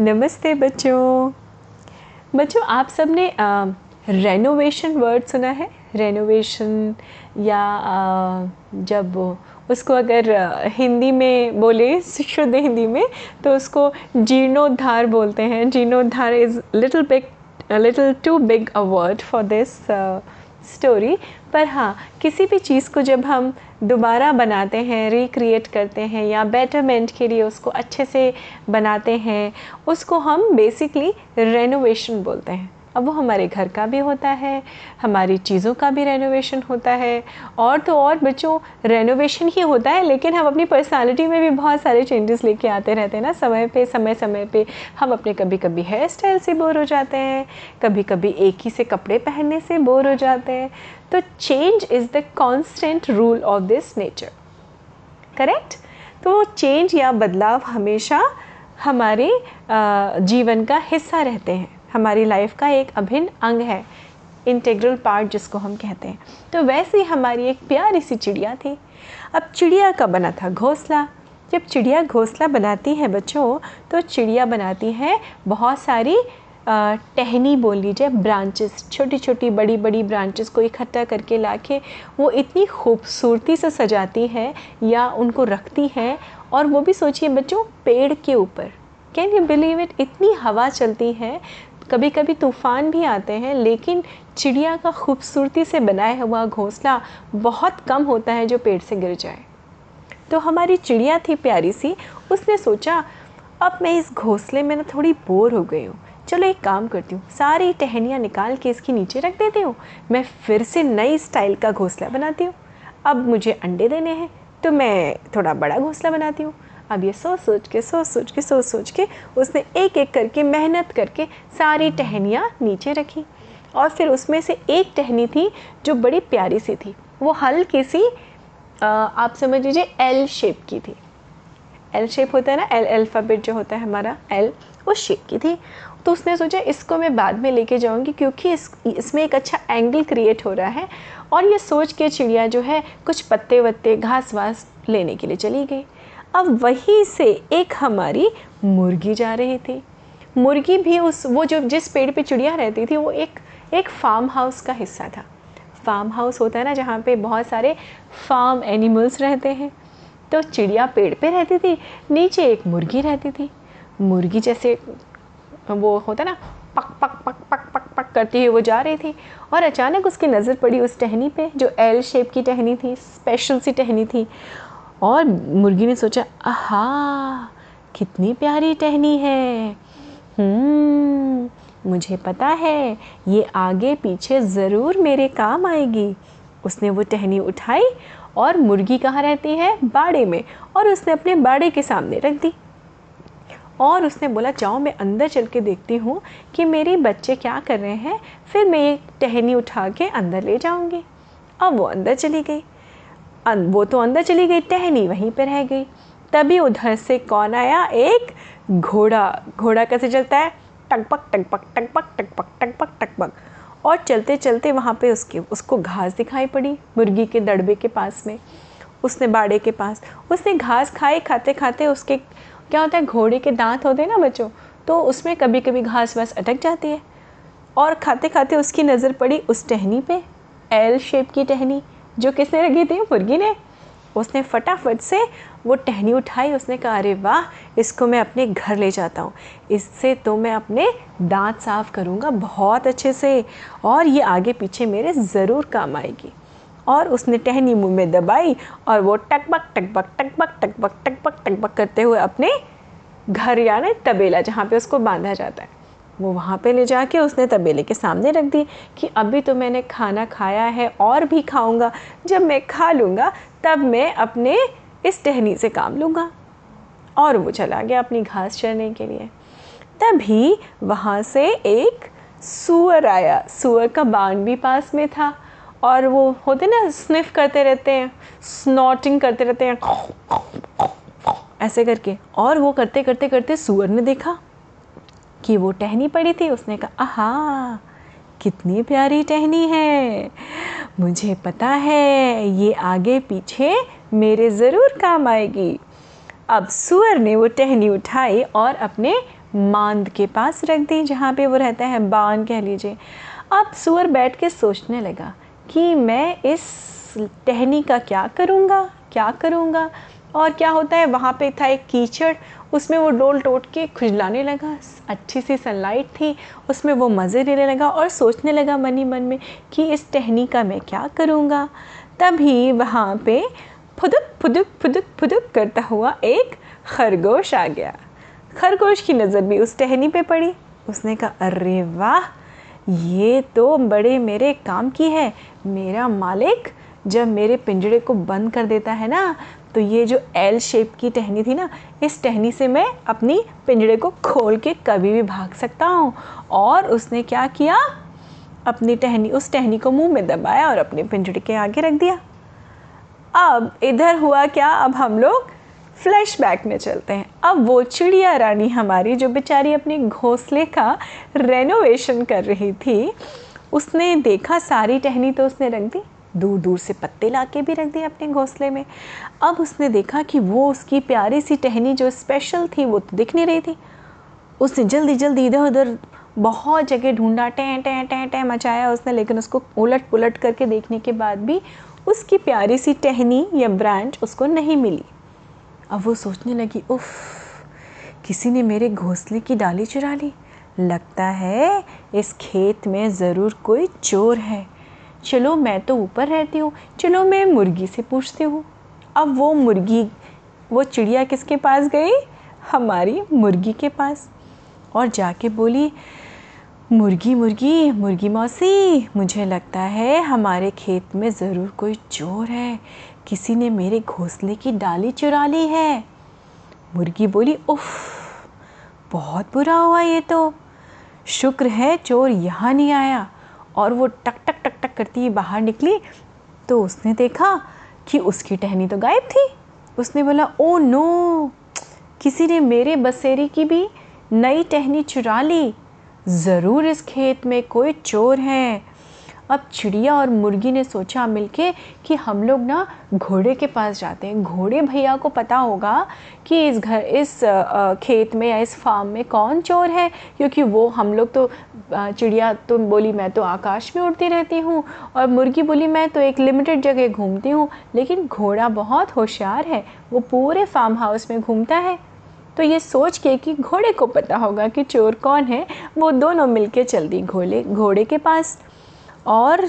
नमस्ते बच्चों। बच्चों आप सबने रेनोवेशन वर्ड सुना है? रेनोवेशन या आ, जब उसको अगर हिंदी में बोले शुद्ध हिंदी में तो उसको जीर्णोद्धार बोलते हैं। जीर्णोद्धार is little big little too big a word for this story पर हाँ किसी भी चीज़ को जब हम दोबारा बनाते हैं रिक्रिएट करते हैं या बेटरमेंट के लिए उसको अच्छे से बनाते हैं, उसको हम बेसिकली रेनोवेशन बोलते हैं। अब वो हमारे घर का भी होता है, हमारी चीज़ों का भी रेनोवेशन होता है। और तो और बच्चों रेनोवेशन ही होता है, लेकिन हम अपनी पर्सनालिटी में भी बहुत सारे चेंजेस लेके आते रहते हैं ना, समय पे, समय समय पे। हम अपने कभी कभी हेयर स्टाइल से बोर हो जाते हैं कभी कभी एक ही से कपड़े पहनने से बोर हो जाते हैं। तो change is the constant rule of this nature correct तो चेंज या बदलाव हमेशा हमारे जीवन का हिस्सा रहते हैं। हमारी लाइफ का एक अभिन्न अंग है इंटेग्रल पार्ट जिसको हम कहते हैं। तो वैसे ही हमारी एक प्यारी सी चिड़िया थी। अब चिड़िया का बना था घोंसला। जब चिड़िया घोंसला बनाती है बच्चों तो चिड़िया बनाती है बहुत सारी टहनी बोल लीजिए ब्रांचेस छोटी छोटी बड़ी बड़ी ब्रांचेस को इकट्ठा करके ला के वो इतनी खूबसूरती से सजाती है या उनको रखती है और वो भी सोचिए बच्चों, पेड़ के ऊपर। कैन यू बिलीव इट इतनी हवा चलती है कभी कभी तूफ़ान भी आते हैं, लेकिन चिड़िया का खूबसूरती से बनाया हुआ घोंसला बहुत कम होता है जो पेड़ से गिर जाए। तो हमारी चिड़िया थी प्यारी सी, उसने सोचा, अब मैं इस घोंसले में ना थोड़ी बोर हो गई हूँ। चलो एक काम करती हूँ, सारी टहनियाँ निकाल के इसके नीचे रख देती हूँ। मैं फिर से नई स्टाइल का घोंसला बनाती हूँ। अब मुझे अंडे देने हैं तो मैं थोड़ा बड़ा घोंसला बनाती हूँ। अब ये सोच सोच के सोच सोच के सोच सोच के उसने एक एक करके, मेहनत करके सारी टहनियाँ नीचे रखी। और फिर उसमें से एक टहनी थी जो बड़ी प्यारी सी थी। वो हल्की सी आप समझ लीजिए एल शेप की थी। एल शेप होता है ना? एल अल्फ़ाबेट जो होता है हमारा एल उस शेप की थी। तो उसने सोचा, इसको मैं बाद में लेके जाऊँगी क्योंकि इस, इसमें एक अच्छा एंगल क्रिएट हो रहा है। और ये सोच के चिड़िया जो है, कुछ पत्ते वत्ते घास वास लेने के लिए चली गई। अब वहीं से एक हमारी मुर्गी जा रही थी। मुर्गी भी उस, वो जो जिस पेड़ पे चिड़िया रहती थी, वो एक एक फार्म हाउस का हिस्सा था। फार्म हाउस होता है ना, जहाँ पे बहुत सारे फार्म एनिमल्स रहते हैं। तो चिड़िया पेड़ पे रहती थी, नीचे एक मुर्गी रहती थी। मुर्गी जैसे वो होता ना, पक पक पक पक पक पक करती हुई वो जा रही थी और अचानक उसकी नज़र पड़ी उस टहनी पे, जो एल शेप की टहनी थी स्पेशल सी टहनी थी। और मुर्गी ने सोचा आहा कितनी प्यारी टहनी है। हम्म, मुझे पता है ये आगे पीछे ज़रूर मेरे काम आएगी। उसने वो टहनी उठाई और मुर्गी कहाँ रहती है? बाड़े में और उसने अपने बाड़े के सामने रख दी। और उसने बोला जाओ मैं अंदर चल के देखती हूँ कि मेरे बच्चे क्या कर रहे हैं फिर मैं ये टहनी उठा के अंदर ले जाऊँगी। अब वो अंदर चली गई। वो तो अंदर चली गई, टहनी वहीं पर रह गई। तभी उधर से कौन आया? एक घोड़ा। घोड़ा कैसे चलता है? टकपक टकपक टकपक टकपक टकपक टकपक। और चलते चलते वहाँ पे उसके, उसको घास दिखाई पड़ी, मुर्गी के दड़बे के पास में, उसने बाड़े के पास। उसने घास खाए खाते खाते उसके क्या होता है, घोड़े के दांत होते हैं ना बच्चों तो उसमें कभी कभी घास वास अटक जाती है। और खाते खाते उसकी नज़र पड़ी उस टहनी पे एल शेप की टहनी। जो किसने रखी थी? मुर्गी ने। उसने फटाफट से वो टहनी उठाई। उसने कहा, अरे वाह, इसको मैं अपने घर ले जाता हूँ। इससे तो मैं अपने दांत साफ़ करूँगा बहुत अच्छे से और ये आगे पीछे मेरे ज़रूर काम आएगी। और उसने टहनी मुँह में दबाई और वो टकबक टकबक टकबक टकबक टकबक टकबक करते हुए अपने घर यानी तबेला जहाँ पे उसको बांधा जाता है। वो वहाँ पे ले जाके उसने तबेले के सामने रख दी कि अभी तो मैंने खाना खाया है, और भी खाऊँगा। जब मैं खा लूँगा, तब मैं अपने इस टहनी से काम लूँगा। और वो चला गया अपनी घास चरने के लिए। तभी वहाँ से एक सुअर आया। सुअर का बाण भी पास में था, और वो होते ना, स्निफ करते रहते हैं स्नॉटिंग करते रहते हैं, ऐसे करके। और वो करते करते करते सुअर ने देखा कि वो टहनी पड़ी थी, उसने कहा, आहा, कितनी प्यारी टहनी है। मुझे पता है, ये आगे पीछे मेरे ज़रूर काम आएगी। अब सुअर ने वो टहनी उठाई और अपने मांद के पास रख दी, जहाँ पे वो रहता है, बान कह लीजिए। अब सुअर बैठ के सोचने लगा कि मैं इस टहनी का क्या करूँगा क्या करूँगा? और क्या होता है, वहाँ पे था एक कीचड़ उसमें वो डोल टोट के खुजलाने लगा, अच्छी सी सनलाइट थी, उसमें वो मज़े लेने लगा और सोचने लगा मन ही मन में कि इस टहनी का मैं क्या करूँगा। तभी वहाँ पे फुदुक फुदुक फुदुक फुदुक करता हुआ एक खरगोश आ गया। खरगोश की नज़र भी उस टहनी पे पड़ी। उसने कहा, अरे वाह, ये तो बड़े मेरे काम की है। मेरा मालिक जब मेरे पिंजड़े को बंद कर देता है ना तो ये जो एल शेप की टहनी थी ना, इस टहनी से मैं अपनी पिंजड़े को खोल के कभी भी भाग सकता हूँ। और उसने क्या किया? अपनी टहनी, उस टहनी को मुँह में दबाया और अपने पिंजड़े के आगे रख दिया। अब इधर हुआ क्या? अब हम लोग फ्लैशबैक में चलते हैं। अब वो चिड़िया रानी हमारी, जो बेचारी अपने घोंसले का रेनोवेशन कर रही थी, उसने देखा सारी टहनी तो उसने रख दी। दूर दूर से पत्ते ला के भी रख दिए अपने घोंसले में। अब उसने देखा कि वो उसकी प्यारी सी टहनी जो स्पेशल थी, वो तो दिख नहीं रही थी। उसने जल्दी जल्दी इधर उधर बहुत जगह ढूंढा टें टें टें टें मचाया उसने, लेकिन उसको उलट पुलट करके देखने के बाद भी उसकी प्यारी सी टहनी या ब्रांच उसको नहीं मिली। अब वो सोचने लगी, उफ, किसी ने मेरे घोंसले की डाली चुरा ली। लगता है इस खेत में ज़रूर कोई चोर है। चलो मैं तो ऊपर रहती हूँ, चलो मैं मुर्गी से पूछती हूँ। अब वो मुर्गी, वो चिड़िया किसके पास गई? हमारी मुर्गी के पास। और जाके बोली, मुर्गी मुर्गी मुर्गी मौसी, मुझे लगता है हमारे खेत में ज़रूर कोई चोर है। किसी ने मेरे घोंसले की डाली चुरा ली है। मुर्गी बोली, उफ, बहुत बुरा हुआ ये तो। शुक्र है चोर यहाँ नहीं आया। और वो टक टक करती हुई बाहर निकली तो उसने देखा कि उसकी टहनी तो गायब थी। उसने बोला, ओ नो, किसी ने मेरे बसेरी की भी नई टहनी चुरा ली। ज़रूर इस खेत में कोई चोर है। अब चिड़िया और मुर्गी ने सोचा मिलके कि हम लोग ना घोड़े के पास जाते हैं। घोड़े भैया को पता होगा कि इस घर, इस खेत में या इस फार्म में कौन चोर है, क्योंकि वो हम लोग तो चिड़िया तो बोली, मैं तो आकाश में उड़ती रहती हूँ। और मुर्गी बोली, मैं तो एक लिमिटेड जगह घूमती हूँ, लेकिन घोड़ा बहुत होशियार है, वो पूरे फार्म हाउस में घूमता है। तो ये सोच के कि घोड़े को पता होगा कि चोर कौन है, वो दोनों मिलके चल दी घोड़े घोड़े के पास। और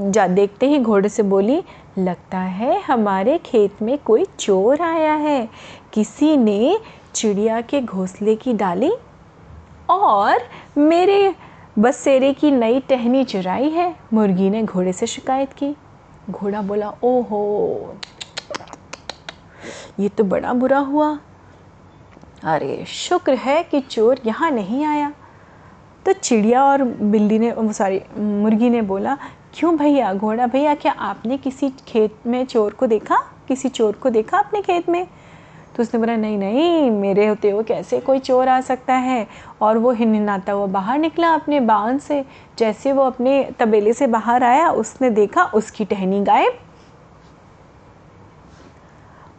जा, देखते ही घोड़े से बोली, लगता है हमारे खेत में कोई चोर आया है। किसी ने चिड़िया के घोंसले की डाली और मेरे बसेरे की नई टहनी चुराई है। मुर्गी ने घोड़े से शिकायत की। घोड़ा बोला, ओहो, ये तो बड़ा बुरा हुआ। अरे, शुक्र है कि चोर यहाँ नहीं आया। तो चिड़िया और बिल्ली ने सॉरी, मुर्गी ने बोला, क्यों भैया, घोड़ा भैया, क्या आपने किसी खेत में चोर को देखा? किसी चोर को देखा अपने खेत में? तो उसने बोला, नहीं नहीं, मेरे होते हुए कैसे कोई चोर आ सकता है? और वो हिनहिनाता हुआ बाहर निकला अपने बाँध से। जैसे वो अपने तबेले से बाहर आया, उसने देखा उसकी टहनी गायब।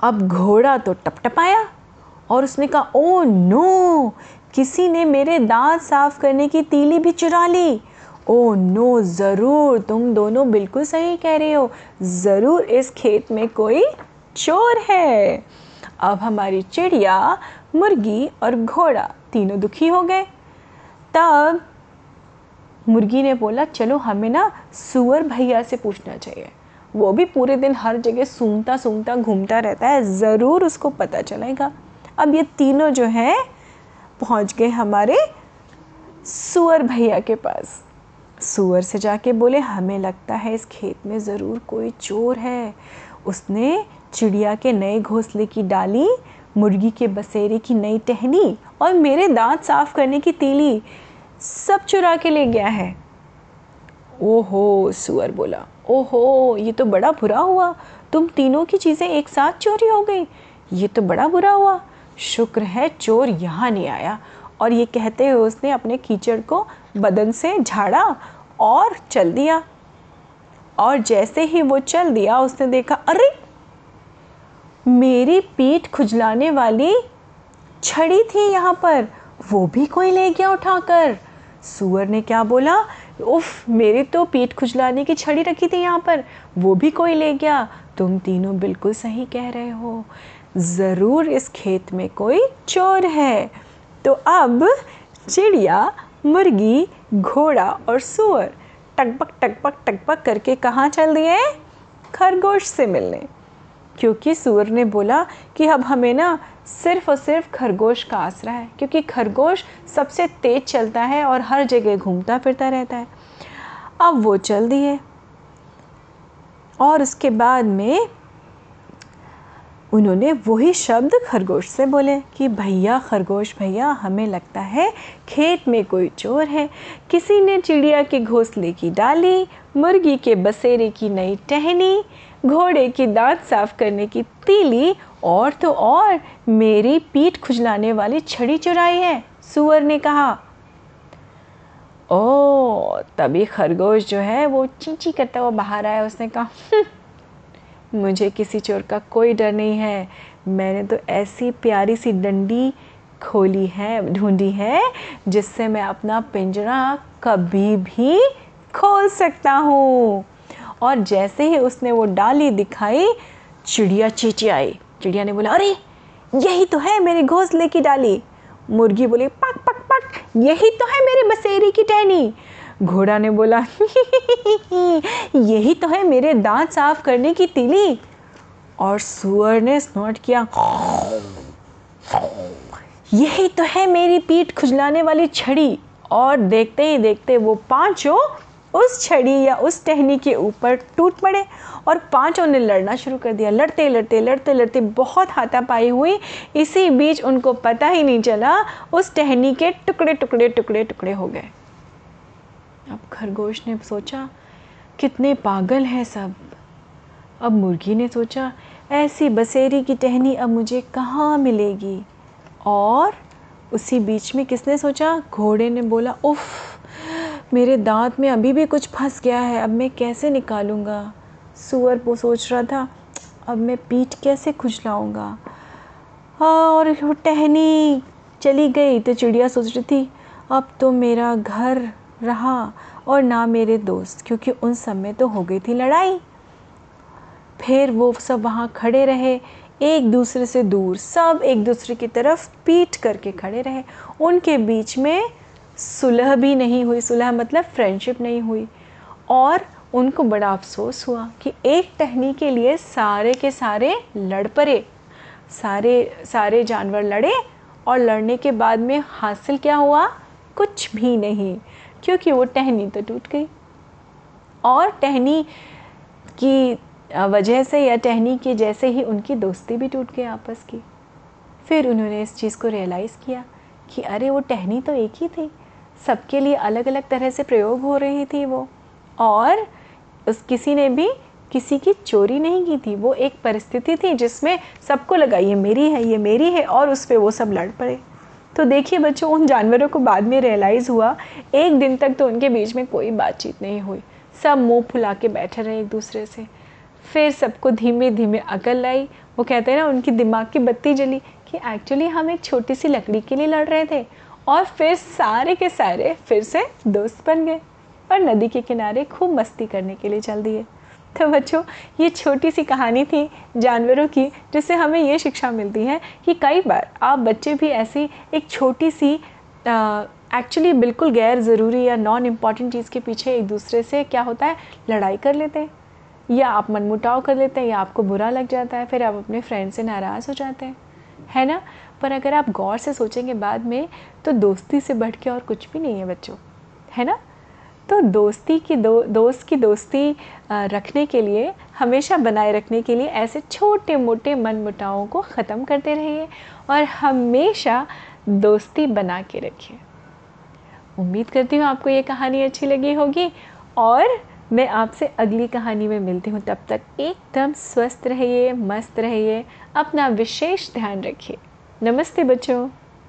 अब घोड़ा तो टपटपाया और उसने कहा ओ नो किसी ने मेरे दांत साफ़ करने की तीली भी चुरा ली। ओ नो, ज़रूर, तुम दोनों बिल्कुल सही कह रहे हो। ज़रूर इस खेत में कोई चोर है। अब हमारी चिड़िया, मुर्गी और घोड़ा तीनों दुखी हो गए। तब मुर्गी ने बोला, चलो, हमें ना सुअर भैया से पूछना चाहिए। वो भी पूरे दिन हर जगह सूंघता सूंघता घूमता रहता है। ज़रूर उसको पता चलेगा। अब ये तीनों जो हैं पहुँच गए हमारे सुअर भैया के पास। सुअर से जाके बोले, हमें लगता है इस खेत में ज़रूर कोई चोर है। उसने चिड़िया के नए घोंसले की डाली, मुर्गी के बसेरे की नई टहनी और मेरे दांत साफ़ करने की तीली सब चुरा के ले गया है। ओहो, सुअर बोला, ओहो, ये तो बड़ा बुरा हुआ। तुम तीनों की चीज़ें एक साथ चोरी हो गई। ये तो बड़ा बुरा हुआ। शुक्र है, चोर यहाँ नहीं आया। और ये कहते हुए उसने अपने कीचड़ को बदन से झाड़ा और चल दिया। और जैसे ही वो चल दिया, उसने देखा, अरे, मेरी पीठ खुजलाने वाली छड़ी थी यहाँ पर। वो भी कोई ले गया उठाकर। सुअर ने क्या बोला, उफ, मेरी तो पीठ खुजलाने की छड़ी रखी थी यहाँ पर। वो भी कोई ले गया। तुम तीनों बिल्कुल सही कह रहे हो। ज़रूर इस खेत में कोई चोर है। तो अब चिड़िया, मुर्गी, घोड़ा और सुअर टकपक टकपक टकपक करके कहाँ चल दिए खरगोश से मिलने। क्योंकि सुअर ने बोला कि अब हमें ना सिर्फ़ और सिर्फ़ खरगोश का आसरा है, क्योंकि खरगोश सबसे तेज चलता है और हर जगह घूमता फिरता रहता है। अब वो चल दिए। और उसके बाद में उन्होंने वही शब्द खरगोश से बोले कि भैया खरगोश भैया हमें लगता है खेत में कोई चोर है। किसी ने चिड़िया के घोंसले की डाली मुर्गी के बसेरे की नई टहनी घोड़े की दांत साफ़ करने की तीली और तो और मेरी पीठ खुजलाने वाली छड़ी चुराई है सुअर ने कहा। ओ तभी खरगोश जो है वो चींची करता हुआ बाहर आया उसने कहा हम्म, मुझे किसी चोर का कोई डर नहीं है। मैंने तो ऐसी प्यारी सी डंडी खोली है, ढूंढी है, जिससे मैं अपना पिंजरा कभी भी खोल सकता हूँ। और जैसे ही उसने वो डाली दिखाई, चिड़िया चीची आई चिड़िया ने बोला, अरे, यही तो है मेरे घोंसले की डाली। मुर्गी बोली, पक पक पक, यही तो है मेरे बसेरी की टहनी। घोड़ा ने बोला यही तो है मेरे दांत साफ़ करने की तिली। और सुअर ने स्नोट किया, यही तो है मेरी पीठ खुजलाने वाली छड़ी। और देखते ही देखते वो पाँचों उस छड़ी या उस टहनी के ऊपर टूट पड़े और पाँचों ने लड़ना शुरू कर दिया। लड़ते लड़ते लड़ते लड़ते बहुत हाथापाई हुई। इसी बीच उनको पता ही नहीं चला, उस टहनी के टुकड़े टुकड़े टुकड़े टुकड़े हो गए। अब खरगोश ने सोचा, कितने पागल हैं सब। अब मुर्गी ने सोचा, ऐसी बसेरी की टहनी अब मुझे कहाँ मिलेगी? और उसी बीच में किसने सोचा? घोड़े ने बोला, उफ़, मेरे दांत में अभी भी कुछ फंस गया है, अब मैं कैसे निकालूँगा? सुअर वो सोच रहा था, अब मैं पीठ कैसे खुजलाऊँगा? हाँ और टहनी चली गई तो चिड़िया सोच रही थी, अब तो मेरा घर रहा और ना मेरे दोस्त, क्योंकि उन सब में तो हो गई थी लड़ाई। फिर वो सब वहाँ खड़े रहे, एक दूसरे से दूर, सब एक दूसरे की तरफ़ पीट करके खड़े रहे। उनके बीच में सुलह भी नहीं हुई, सुलह मतलब फ्रेंडशिप नहीं हुई। और उनको बड़ा अफसोस हुआ कि एक टहनी के लिए सारे के सारे लड़ पड़े। सारे सारे जानवर लड़े और लड़ने के बाद में हासिल क्या हुआ? कुछ भी नहीं। क्योंकि वो टहनी तो टूट गई। और टहनी की वजह से या टहनी की जैसे ही उनकी दोस्ती भी टूट गई आपस की। फिर उन्होंने इस चीज़ को रियलाइज़ किया कि अरे, वो टहनी तो एक ही थी। सबके लिए अलग अलग तरह से प्रयोग हो रही थी वो। और उस, किसी ने भी किसी की चोरी नहीं की थी। वो एक परिस्थिति थी जिसमें सबको लगा, ये मेरी है, ये मेरी है, और उस पर वो सब लड़ पड़े। तो देखिए बच्चों, उन जानवरों को बाद में रियलाइज़ हुआ, एक दिन तक तो उनके बीच में कोई बातचीत नहीं हुई। सब मुँह फुला के बैठे रहे एक दूसरे से। फिर सबको धीमे धीमे अकल आई। वो कहते हैं ना, उनकी दिमाग की बत्ती जली कि एक्चुअली हम एक छोटी सी लकड़ी के लिए लड़ रहे थे। और फिर सारे के सारे फिर से दोस्त बन गए और नदी के किनारे खूब मस्ती करने के लिए चल दिए। तो बच्चों, ये छोटी सी कहानी थी जानवरों की, जिससे हमें ये शिक्षा मिलती है कि कई बार आप बच्चे भी ऐसी एक छोटी सी एक्चुअली बिल्कुल गैर ज़रूरी या नॉन इंपॉर्टेंट चीज़ के पीछे एक दूसरे से क्या होता है, लड़ाई कर लेते हैं। या आप मनमुटाव कर लेते हैं या आपको बुरा लग जाता है, फिर आप अपने फ्रेंड से नाराज़ हो जाते हैं। है ना? पर अगर आप गौर से सोचेंगे बाद में तो दोस्ती से बढ़ के और कुछ भी नहीं है बच्चों। है ना? तो दोस्ती की दो, दोस्त की दोस्ती रखने के लिए, हमेशा बनाए रखने के लिए ऐसे छोटे मोटे मन मुटावों को ख़त्म करते रहिए और हमेशा दोस्ती बना के रखिए। उम्मीद करती हूँ आपको ये कहानी अच्छी लगी होगी और मैं आपसे अगली कहानी में मिलती हूँ। तब तक एकदम स्वस्थ रहिए, मस्त रहिए, अपना विशेष ध्यान रखिए। नमस्ते बच्चों।